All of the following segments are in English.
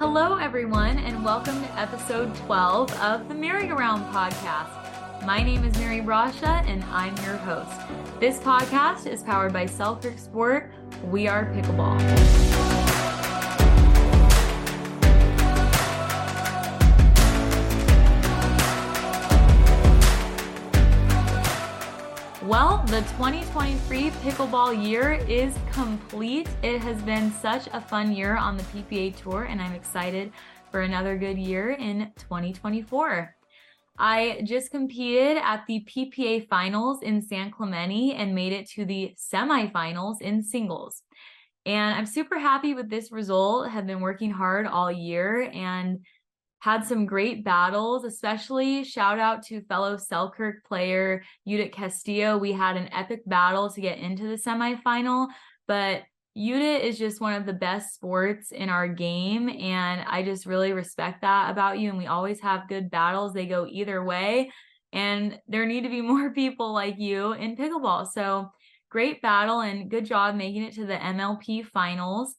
Hello, everyone, and welcome to episode 12 of the MaryGoRound podcast. My name is Mary Brascia, and I'm your host. This podcast is powered by Selkirk Sport. We are Pickleball. Well, the 2023 pickleball year is complete. It has been such a fun year on the PPA Tour, and I'm excited for another good year in 2024. I just competed at the PPA finals in San Clemente and made it to the semifinals in singles. And I'm super happy with this result. Have been working hard all year and had some great battles, especially shout out to fellow Selkirk player Judith Castillo. We had an epic battle to get into the semifinal, but Judith is just one of the best sports in our game. And I just really respect that about you. And we always have good battles. They go either way. And there need to be more people like you in pickleball. So great battle and good job making it to the MLP finals.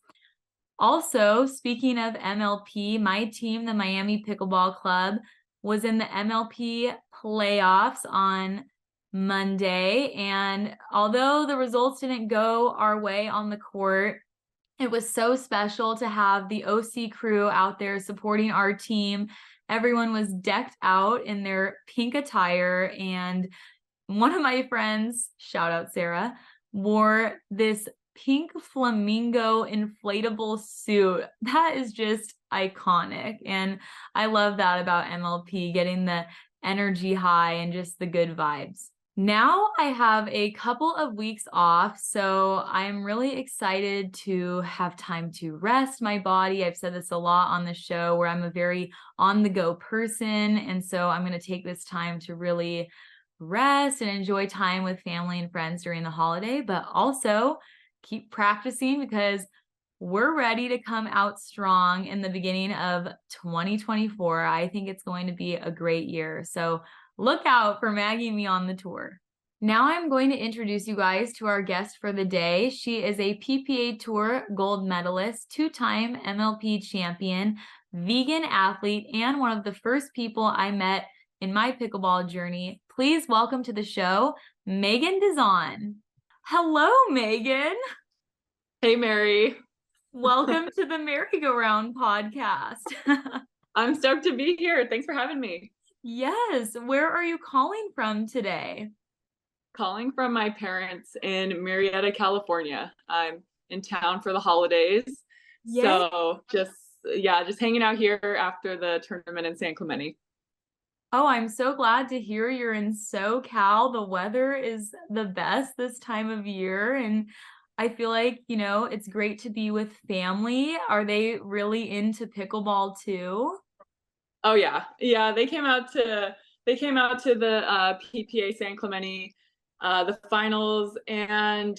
Also, speaking of MLP, my team, the Miami Pickleball Club, was in the MLP playoffs on Monday. And although the results didn't go our way on the court, it was so special to have the OC crew out there supporting our team. Everyone was decked out in their pink attire. And one of my friends, shout out Sarah, wore this pink flamingo inflatable suit. That is just iconic. And I love that about MLP, getting the energy high and just the good vibes. Now I have a couple of weeks off, so I'm really excited to have time to rest my body. I've said this a lot on the show where I'm a very on the go person. And so I'm going to take this time to really rest and enjoy time with family and friends during the holiday, but also keep practicing because we're ready to come out strong in the beginning of 2024. I think it's going to be a great year. So look out for Maggie and me on the tour. Now I'm going to introduce you guys to our guest for the day. She is a PPA Tour gold medalist, two time MLP champion, vegan athlete, and one of the first people I met in my pickleball journey. Please welcome to the show, Meghan Dizon. Hello, Meghan. Hey, Mary. Welcome to the MaryGoRound podcast. I'm stoked to be here. Thanks for having me. Yes. Where are you calling from today? Calling from my parents in Murrieta, California. I'm in town for the holidays. Yay. So just, yeah, just hanging out here after the tournament in San Clemente. Oh, I'm so glad to hear you're in SoCal. The weather is the best this time of year. And I feel like, you know, it's great to be with family. Are they really into pickleball too? Oh yeah. Yeah, they came out to they came out to the uh, PPA San Clemente uh, the finals and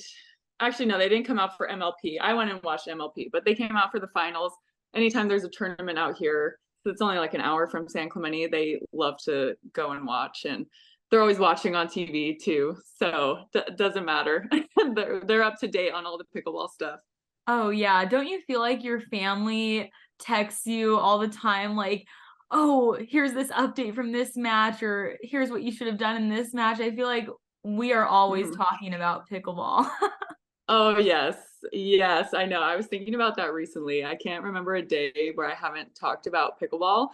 actually no, they didn't come out for MLP. I went and watched MLP, but they came out for the finals. Anytime there's a tournament out here, it's only like an hour from San Clemente, they love to go and watch and they're always watching on TV too. So it doesn't matter. they're they're up to date on all the pickleball stuff. Oh yeah, don't you feel like your family texts you all the time like oh, here's this update from this match, or here's what you should have done in this match. I feel like we are always mm-hmm. talking about pickleball. oh, yes. Yes, I know. I was thinking about that recently. I can't remember a day where I haven't talked about pickleball.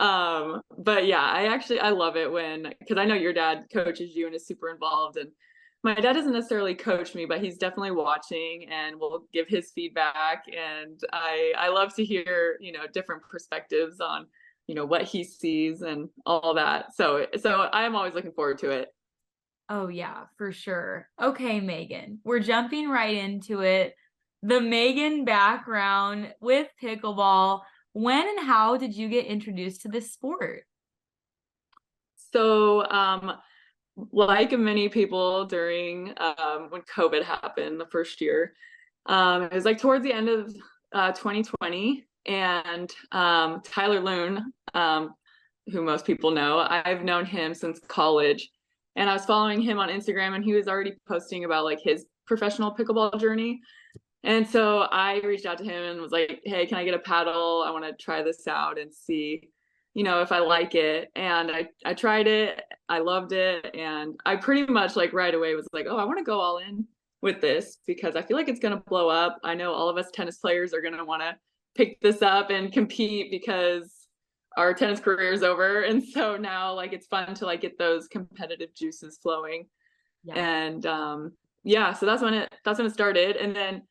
Um, but yeah, I actually I love it when because I know your dad coaches you and is super involved and my dad doesn't necessarily coach me, but he's definitely watching and will give his feedback. And I I love to hear, you know, different perspectives on you know what he sees and all that so so i'm always looking forward to it oh yeah for sure. Okay meghan we're jumping right into it. The meghan background with pickleball when and how did you get introduced to this sport? So um like many people during um when covid happened the first year um it was like towards the end of uh 2020 and um, Tyler Loong, um, who most people know, I've known him since college, and I was following him on Instagram, and he was already posting about like his professional pickleball journey. And so I reached out to him and was like, "Hey, can I get a paddle? I want to try this out and see, you know, if I like it." And I I tried it. I loved it, and I pretty much like right away was like, "Oh, I want to go all in with this because I feel like it's going to blow up. I know all of us tennis players are going to want to pick this up and compete because our tennis career is over and so now like it's fun to like get those competitive juices flowing yeah. and um yeah so that's when it that's when it started and then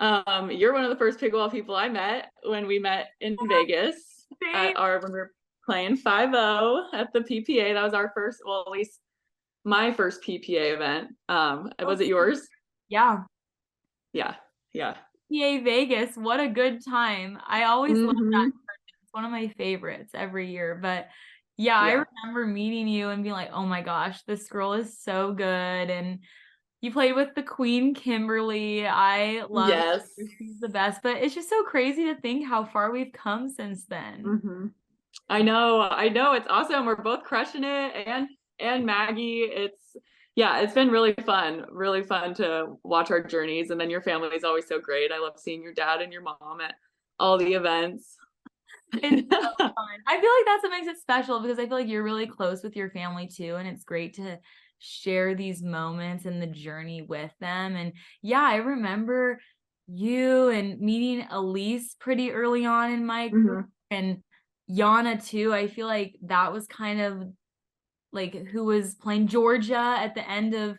um, you're one of the first pickleball people I met when we met in Vegas at our when we were playing 5-0 at the PPA. That was our first, well, at least my first PPA event. Um, was it yours? Yeah. Yeah. Yeah. PA Vegas. What a good time. I always mm-hmm. love that. One of my favorites every year. But yeah, yeah, I remember meeting you and being like, oh my gosh, this girl is so good. And you played with the Queen Kimberly. I love yes. Her. She's the best. But it's just so crazy to think how far we've come since then. Mm-hmm. I know, I know. It's awesome. We're both crushing it, and and Maggie. It's yeah, it's been really fun, really fun to watch our journeys. And then your family is always so great. I love seeing your dad and your mom at all the events. It's so fun. I feel like that's what makes it special because I feel like you're really close with your family too, and it's great to share these moments and the journey with them. And yeah, I remember you and meeting Elise pretty early on in my mm-hmm. and Yana too. I feel like that was kind of like who was playing Georgia at the end of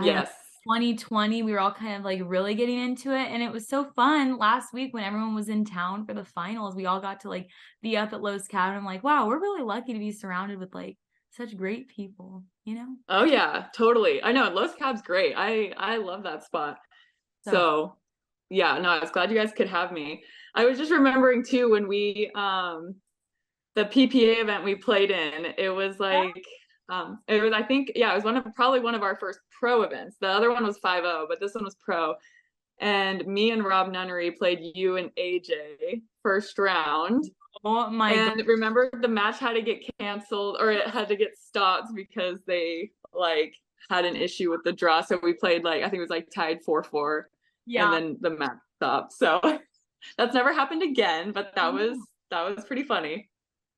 yes. 2020 we were all kind of like really getting into it and it was so fun last week when everyone was in town for the finals we all got to like be up at Los Cabin I'm like wow we're really lucky to be surrounded with like such great people, you know? Oh yeah, totally. I know Los Cab's great. I I love that spot. So, so yeah, no, I was glad you guys could have me. I was just remembering too when we um the PPA event we played in, it was like um it was I think yeah, it was one of probably one of our first pro events. The other one was 5-0, but this one was pro. And me and Rob Nunnery played you and AJ first round. Oh my and God. remember the match had to get canceled or it had to get stopped because they like had an issue with the draw. So we played like I think it was like tied four four. Yeah. And then the match stopped. So that's never happened again, but that was that was pretty funny.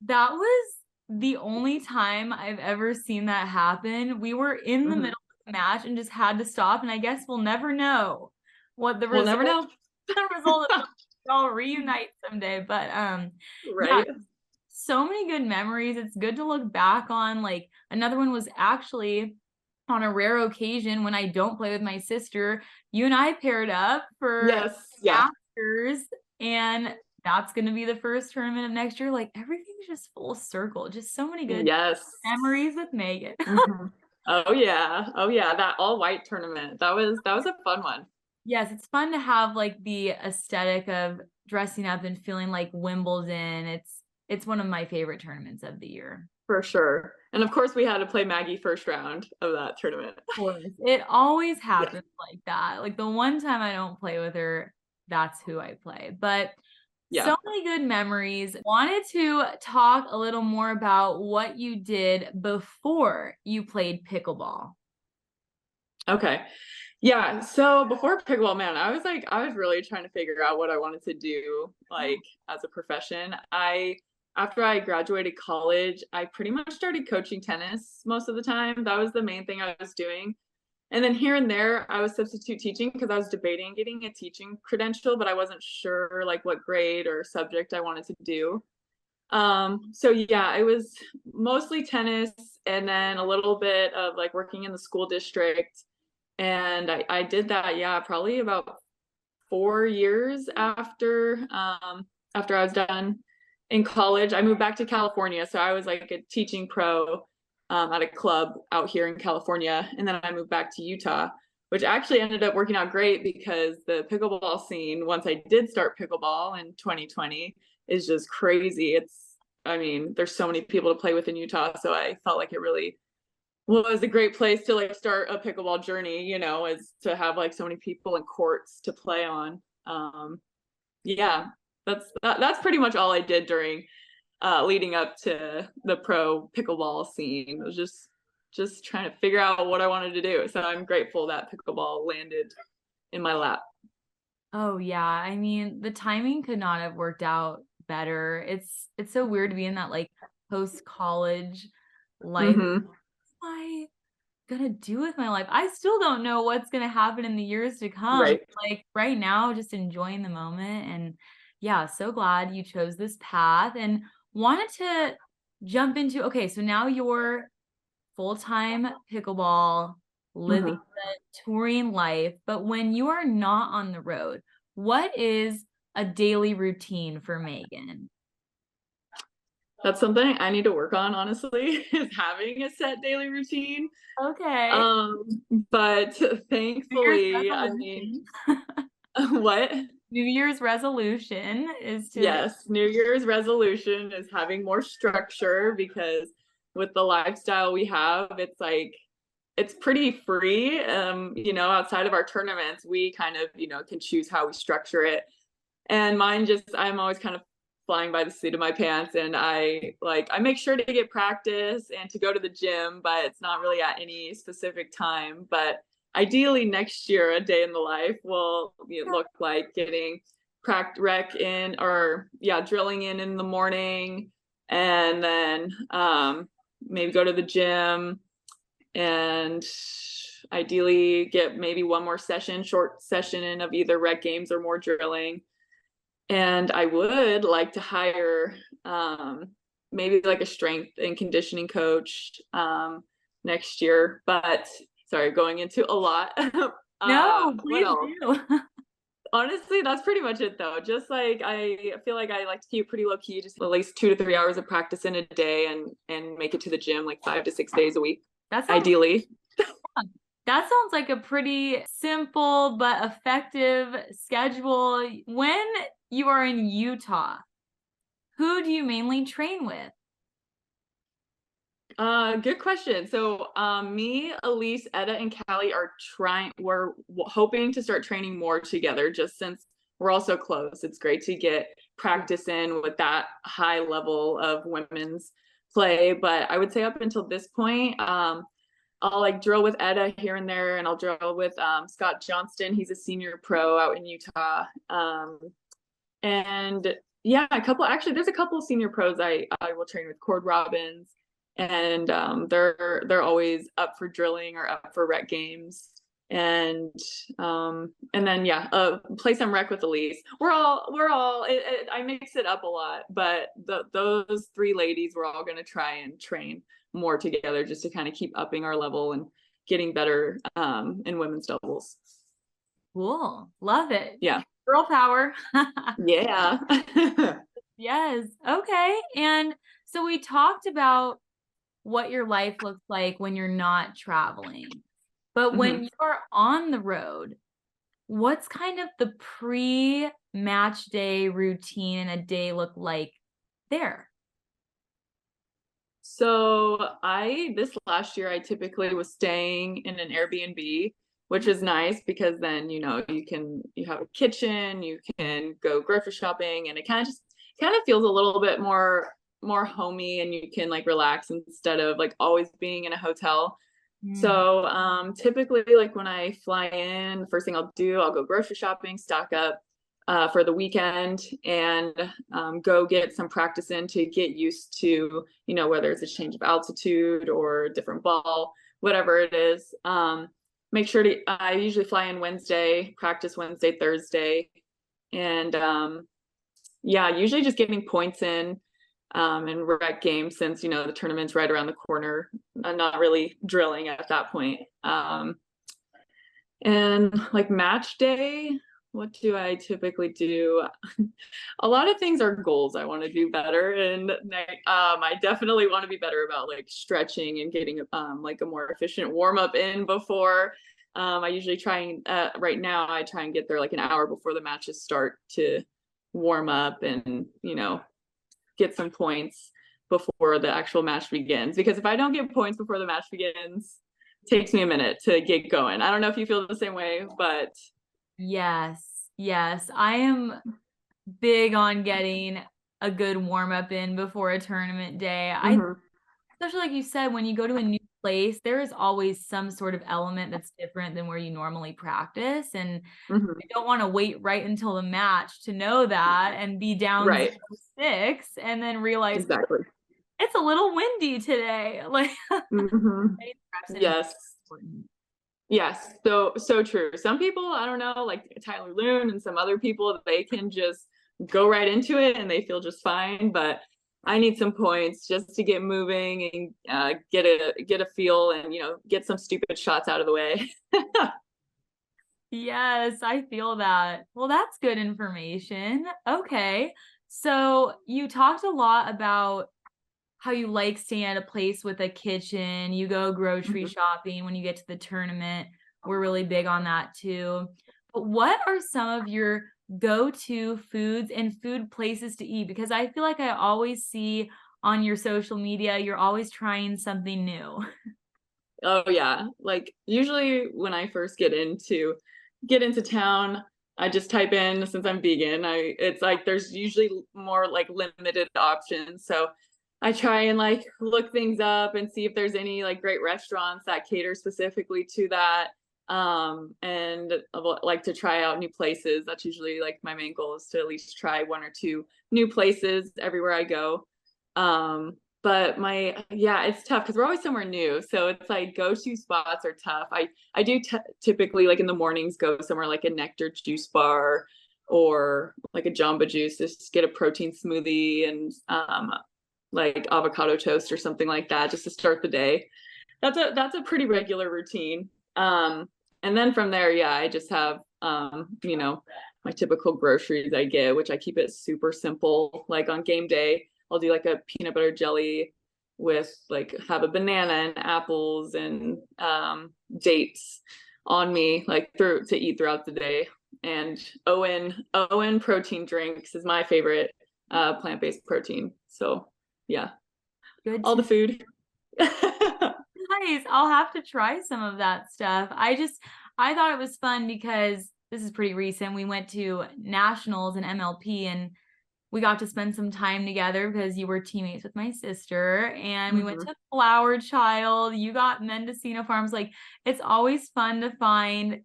That was the only time I've ever seen that happen. We were in the mm-hmm. middle of the match and just had to stop. And I guess we'll never know what the we'll result, never know. the result of all reunite someday. But um right. Yeah, so many good memories. It's good to look back on. Like another one was actually on a rare occasion when I don't play with my sister, you and I paired up for yes, yeah. Masters, and that's going to be the first tournament of next year. Like everything's just full circle. Just so many good yes memories with Meghan. mm-hmm. Oh yeah, oh yeah, that all white tournament. That was that was a fun one. Yes, it's fun to have like the aesthetic of dressing up and feeling like Wimbledon. It's it's one of my favorite tournaments of the year. For sure. And of course we had to play Maggie first round of that tournament. Of course. It always happens yeah. like that. Like the one time I don't play with her, that's who I play. But yeah. so many good memories. Wanted to talk a little more about what you did before you played pickleball. Okay. Yeah. So before pickleball, man, I was like, I was really trying to figure out what I wanted to do, like as a profession. I, after I graduated college, I pretty much started coaching tennis most of the time. That was the main thing I was doing. And then here and there, I was substitute teaching because I was debating getting a teaching credential, but I wasn't sure like what grade or subject I wanted to do. Um, so yeah, it was mostly tennis and then a little bit of like working in the school district and I, I did that yeah probably about four years after um, after I was done in college. I moved back to California, so I was like a teaching pro um, at a club out here in California, and then I moved back to Utah, which actually ended up working out great because the pickleball scene once I did start pickleball in 2020 is just crazy. It's I mean, there's so many people to play with in Utah, so I felt like it really was a great place to like start a pickleball journey you know is to have like so many people and courts to play on um yeah that's that, that's pretty much all i did during uh leading up to the pro pickleball scene I was just just trying to figure out what i wanted to do so i'm grateful that pickleball landed in my lap Oh yeah. I mean, the timing could not have worked out better. It's it's so weird to be in that like post college life. Mhm. What am I gonna do with my life? I still don't know what's gonna happen in the years to come. Right. Like right now, just enjoying the moment. And yeah, so glad you chose this path and wanted to jump into okay, so now you're full-time pickleball, living Mhm. the touring life, but when you are not on the road, what is a daily routine for Meghan? That's something I need to work on, honestly, is having a set daily routine. Okay. Um, but thankfully, I mean, what? New Year's resolution is to Yes, New Year's resolution is having more structure because with the lifestyle we have, it's like it's pretty free. Um, you know, outside of our tournaments, we kind of, you know, can choose how we structure it. And mine just I'm always kind of flying by the seat of my pants and I like I make sure to get practice and to go to the gym, but it's not really at any specific time. But ideally next year a day in the life will look like getting cracked rec in or yeah drilling in in the morning and then um maybe go to the gym and ideally get maybe one more session short session in of either rec games or more drilling. And i would like to hire um maybe like a strength and conditioning coach um next year but sorry going into a lot No, Uh, please do. Honestly, that's pretty much it though. Just like I feel like I like to keep pretty low key, just at least two to three hours of practice in a day and and make it to the gym like five to six days a week, That's ideally. that sounds like a pretty simple but effective schedule. When you are in Utah, who do you mainly train with? Uh, good question. So, um, me, Elise, Etta, and Callie are trying. We're hoping to start training more together, just since we're all so close. It's great to get practice in with that high level of women's play. But I would say up until this point, um, I'll like drill with Etta here and there, and I'll drill with um, Scott Johnston. He's a senior pro out in Utah. Um, and yeah, a couple. Actually, there's a couple of senior pros I I will train with. Cord Robbins and um, they're they're always up for drilling or up for rec games and um and then yeah uh play some rec with elise we're all we're all it, it, i mix it up a lot but the, those three ladies we're all going to try and train more together just to kind of keep upping our level and getting better um in women's doubles Cool. Love it. Yeah. Girl power. yeah yes. Okay. And so we talked about what your life looks like when you're not traveling. But when mm-hmm. you are on the road, what's kind of the pre match day routine and a day look like there? So I this last year I typically was staying in an Airbnb, which is nice because then you know you can you have a kitchen, you can go grocery shopping, and it kind of just kind of feels a little bit more more homey, and you can like relax instead of like always being in a hotel. Mm. So um, typically, like when I fly in, first thing I'll do, I'll go grocery shopping, stock up uh, for the weekend, and um, go get some practice in to get used to, you know, whether it's a change of altitude or different ball, whatever it is. Um, make sure to, I usually fly in Wednesday, practice Wednesday, Thursday, and um, yeah, usually just getting points in um, and rec games since you know the tournament's right around the corner. I'm not really drilling at that point. Um, and like match day, what do I typically do? a lot of things are goals I want to do better, and um, I definitely want to be better about like stretching and getting um, like a more efficient warm up in before. Um, I usually try and uh, right now I try and get there like an hour before the matches start to warm up and you know get some points before the actual match begins because if I don't get points before the match begins, it takes me a minute to get going. I don't know if you feel the same way, but Yes. Yes. I am big on getting a good warm up in before a tournament day. I Mhm. especially like you said when you go to a new place, there is always some sort of element that's different than where you normally practice. And Mhm. you don't want to wait right until the match to know that and be down Right. six and then realize Exactly. it's a little windy today. Like Mhm. Yes. Yes, so so true. Some people, I don't know, like Tyler Loong and some other people, they can just go right into it and they feel just fine. But I need some points just to get moving and uh, get a get a feel and you know get some stupid shots out of the way. Yes, I feel that. Well, that's good information. Okay. So you talked a lot about how you like staying at a place with a kitchen. You go grocery Mhm. shopping when you get to the tournament. We're really big on that too. But what are some of your go-to foods and food places to eat? Because I feel like I always see on your social media, you're always trying something new. Oh yeah. Like usually when I first get into get into town, I just type in since I'm vegan, I it's like there's usually more like limited options. So I try and like look things up and see if there's any like great restaurants that cater specifically to that. Um and like to try out new places. That's usually like my main goal is to at least try one or two new places everywhere I go. Um but my yeah it's tough because we're always somewhere new so it's like go-to spots are tough i i do t- typically like in the mornings go somewhere like a Nekter juice bar or like a jamba juice just get a protein smoothie and um like avocado toast or something like that just to start the day that's a that's a pretty regular routine um and then from there yeah i just have um you know my typical groceries i get which i keep it super simple like on game day I'll do like a peanut butter jelly with like have a banana and apples and um, dates on me like through to eat throughout the day. And OWYN OWYN protein drinks is my favorite uh, plant based protein. So yeah, Good all the food. Nice. I'll have to try some of that stuff. I just I thought it was fun because this is pretty recent. We went to nationals and MLP and we got to spend some time together because you were teammates with my sister and we went Mhm. to Flower Child. You got Mendocino Farms. Like it's always fun to find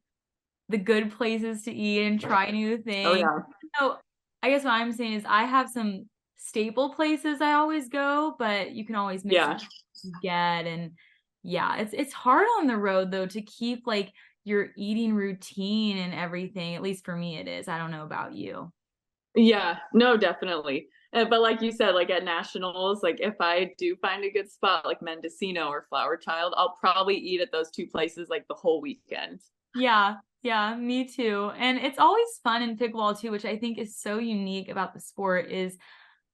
the good places to eat and try new things. oh yeah. So I guess what I'm saying is I have some staple places I always go, but you can always mix Yeah. and get and yeah, it's it's hard on the road though to keep like your eating routine and everything. At least for me it is. I don't know about you. Yeah, no, definitely. Uh, but like you said, like at nationals, like if I do find a good spot like Mendocino or Flower Child, I'll probably eat at those two places like the whole weekend. Yeah, yeah, me too. And it's always fun in pickleball too, which I think is so unique about the sport is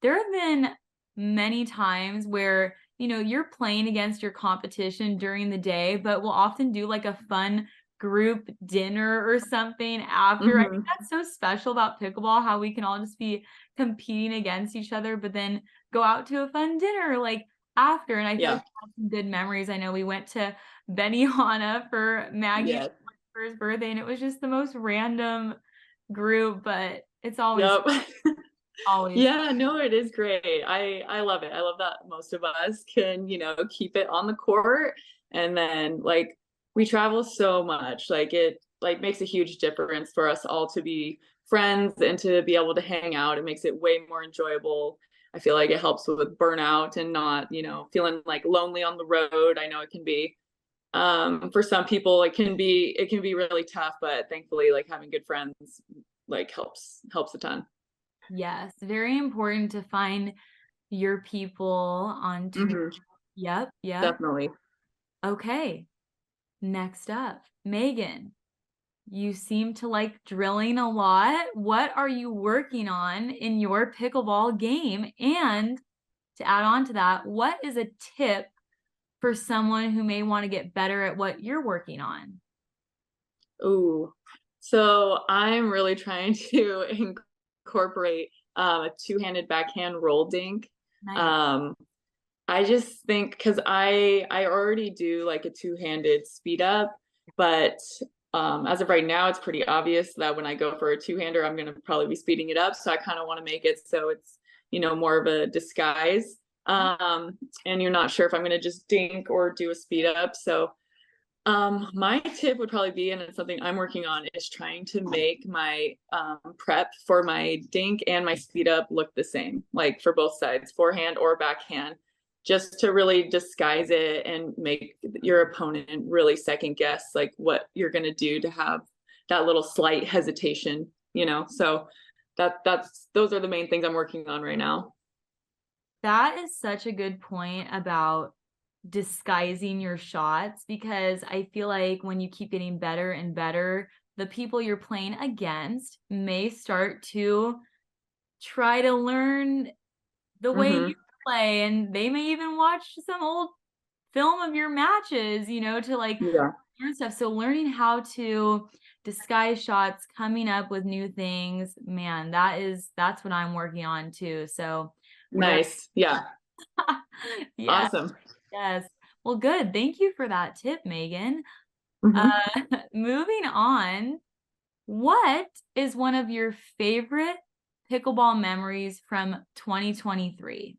there have been many times where, you know, you're playing against your competition during the day, but we'll often do like a fun group dinner or something after. I think mm-hmm. that's so special about pickleball, how we can all just be competing against each other, but then go out to a fun dinner like after. And I Yeah. have some good memories. I know we went to Benihana for Maggie's Yes. for his birthday and it was just the most random group but it's always Yep. always Yeah, no, it is great. I I love it. I love that most of us can, you know, keep it on the court and then like we travel so much. Like it like makes a huge difference for us all to be friends and to be able to hang out. It makes it way more enjoyable. I feel like it helps with burnout and not, you know, feeling like lonely on the road. I know it can be um for some people it can be it can be really tough, but thankfully like having good friends like helps helps a ton. Yes very important to find your people on tour. Mhm. yep yep Definitely. okay next up meghan you seem to like drilling a lot what are you working on in your pickleball game and to add on to that what is a tip for someone who may want to get better at what you're working on Ooh. So I'm really trying to incorporate um, a two-handed backhand roll dink. Nice. Um, I just think because I I already do like a two-handed speed up, but um, as of right now, it's pretty obvious that when I go for a two-hander, I'm gonna probably be speeding it up. So I kind of want to make it so it's you know more of a disguise. Um, and you're not sure if I'm going to just dink or do a speed up. So, um, my tip would probably be, and it's something I'm working on, is trying to make my um, prep for my dink and my speed up look the same, like for both sides, forehand or backhand, just to really disguise it and make your opponent really second guess like what you're going to do to have that little slight hesitation, you know. So that that's those are the main things I'm working on right now. That is such a good point about disguising your shots because I feel like when you keep getting better and better, the people you're playing against may start to try to learn the way mm-hmm. you play and they may even watch some old film of your matches, you know, to like yeah. learn stuff. So learning how to disguise shots, coming up with new things, man, that is that's what I'm working on too. So nice. Yeah. yeah. Awesome. Yes. Well, good. Thank you for that tip, Meghan. Mm-hmm. Uh, moving on, what is one of your favorite pickleball memories from 2023?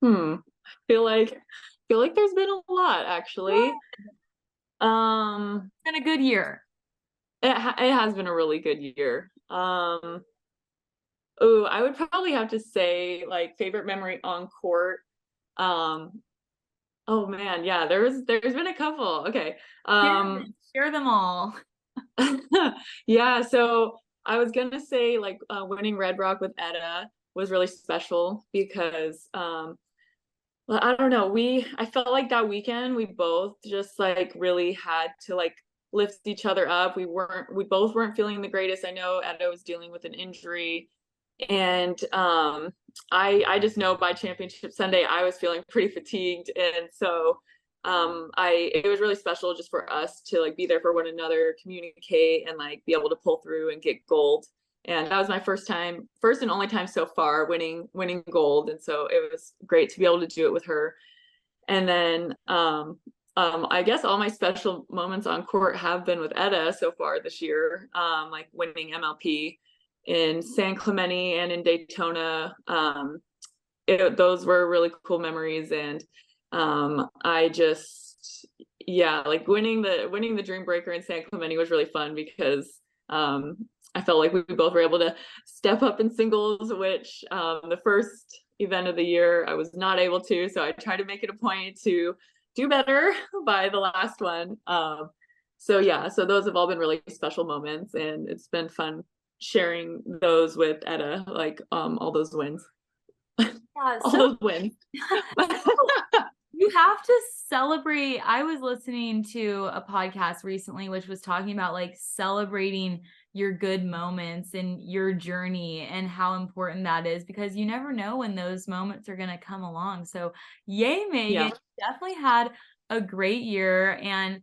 Hmm. I feel like I feel like there's been a lot actually. Um, it's been a good year. It ha- it has been a really good year. Um, oh, I would probably have to say like favorite memory on court. Um, oh man, yeah, there's there's been a couple. Okay, um, share, share them all. yeah, so I was gonna say like uh, winning Red Rock with Etta was really special because um well, I don't know. We I felt like that weekend we both just like really had to like lift each other up. We weren't we both weren't feeling the greatest. I know Etta was dealing with an injury and um I I just know by championship Sunday I was feeling pretty fatigued. And so um I it was really special just for us to like be there for one another, communicate and like be able to pull through and get gold. And that was my first time first and only time so far winning winning gold. And so it was great to be able to do it with her. And then um um i guess all my special moments on court have been with etta so far this year um like winning mlp in san clemente and in daytona um it, those were really cool memories and um i just yeah like winning the winning the dream breaker in san clemente was really fun because um I felt like we both were able to step up in singles, which um, the first event of the year I was not able to. So I tried to make it a point to do better by the last one. Um, so yeah, so those have all been really special moments, and it's been fun sharing those with Etta, like um, all those wins. Yeah, all so- those wins. you have to celebrate. I was listening to a podcast recently, which was talking about like celebrating your good moments and your journey and how important that is because you never know when those moments are going to come along. So, yay, Meghan. Yeah. Definitely had a great year. And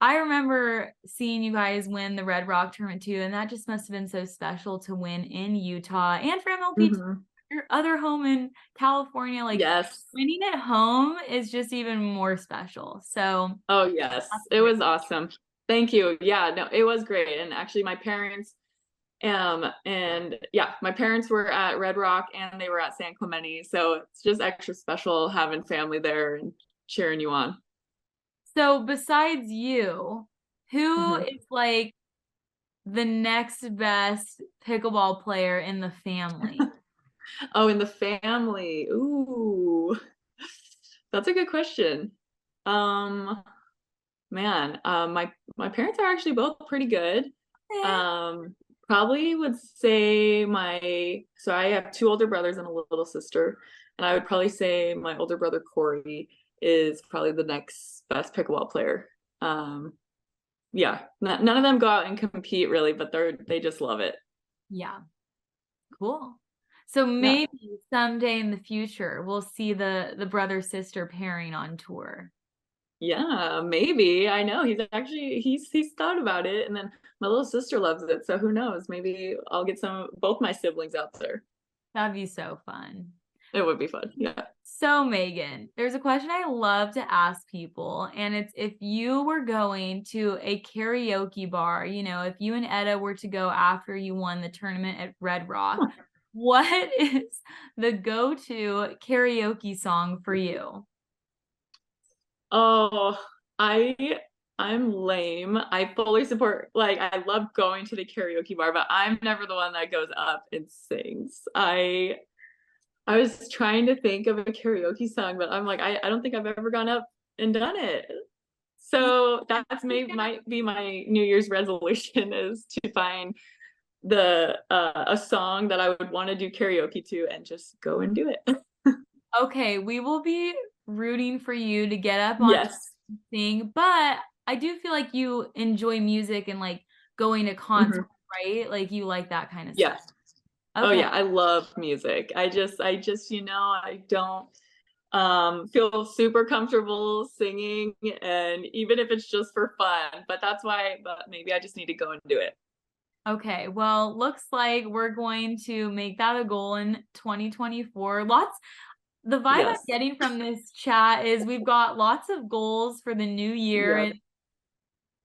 I remember seeing you guys win the Red Rock tournament too. And that just must have been so special to win in Utah and for MLP. Mm-hmm. Your other home in California, like yes, winning at home is just even more special. So, oh yes, it was awesome. Thank you. Yeah, no, it was great. And actually my parents um and yeah, my parents were at Red Rock and they were at San Clemente. So it's just extra special having family there and cheering you on. So besides you, who mm-hmm. is like the next best pickleball player in the family? oh, in the family. Ooh. That's a good question. Um man, um, my my parents are actually both pretty good. Um, probably would say my so I have two older brothers and a little sister, and I would probably say my older brother Corey is probably the next best pickleball player. Um, yeah, none of them go out and compete really, but they're they just love it. Yeah, cool. So maybe yeah. someday in the future we'll see the the brother sister pairing on tour. Yeah, maybe. I know he's actually he's he's thought about it, and then my little sister loves it. So who knows? Maybe I'll get some both my siblings out there. That'd be so fun. It would be fun. Yeah. So Meghan, there's a question I love to ask people, and it's if you were going to a karaoke bar, you know, if you and Etta were to go after you won the tournament at Red Rock, what is the go-to karaoke song for you? Oh, I I'm lame. I fully support like I love going to the karaoke bar, but I'm never the one that goes up and sings. I I was trying to think of a karaoke song, but I'm like, I, I don't think I've ever gone up and done it. So that's maybe might be my New Year's resolution is to find the uh, a song that I would want to do karaoke to and just go and do it. okay, we will be rooting for you to get up on yes. thing, but I do feel like you enjoy music and like going to concerts, mm-hmm. right? Like you like that kind of stuff. Yes. Oh, okay. Oh yeah, I love music. I just I just you know, I don't um feel super comfortable singing and even if it's just for fun, but that's why but maybe I just need to go and do it. Okay, well, looks like we're going to make that a goal in 2024. Lots the vibe yes. I'm getting from this chat is we've got lots of goals for the new year yep. and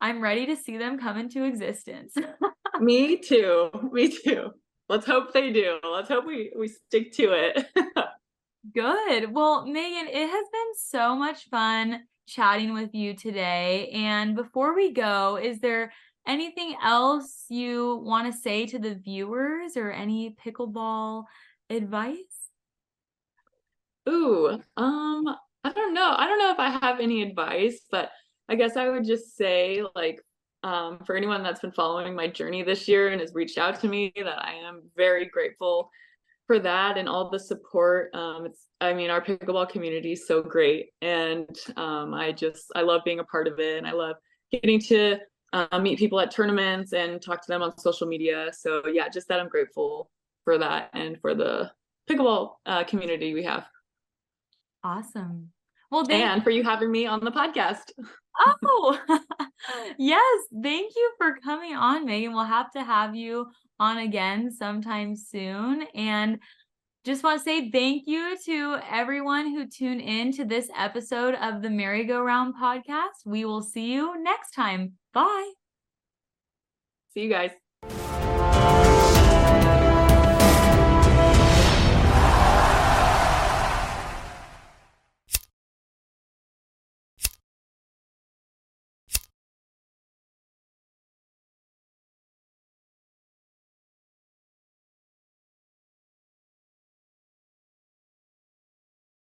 I'm ready to see them come into existence. Me too. Me too. Let's hope they do. Let's hope we we stick to it. Good. Well, Meghan, it has been so much fun chatting with you today. And before we go, is there anything else you want to say to the viewers or any pickleball advice? Ooh, um, I don't know. I don't know if I have any advice, but I guess I would just say, like, um, for anyone that's been following my journey this year and has reached out to me, that I am very grateful for that and all the support. Um, it's, I mean, our pickleball community is so great, and um, I just, I love being a part of it, and I love getting to uh, meet people at tournaments and talk to them on social media. So yeah, just that I'm grateful for that and for the pickleball uh, community we have. Awesome. Well, and for you having me on the podcast. Oh, yes. Thank you for coming on, Meghan. We'll have to have you on again sometime soon. And just want to say thank you to everyone who tuned in to this episode of the MaryGoRound podcast. We will see you next time. Bye. See you guys.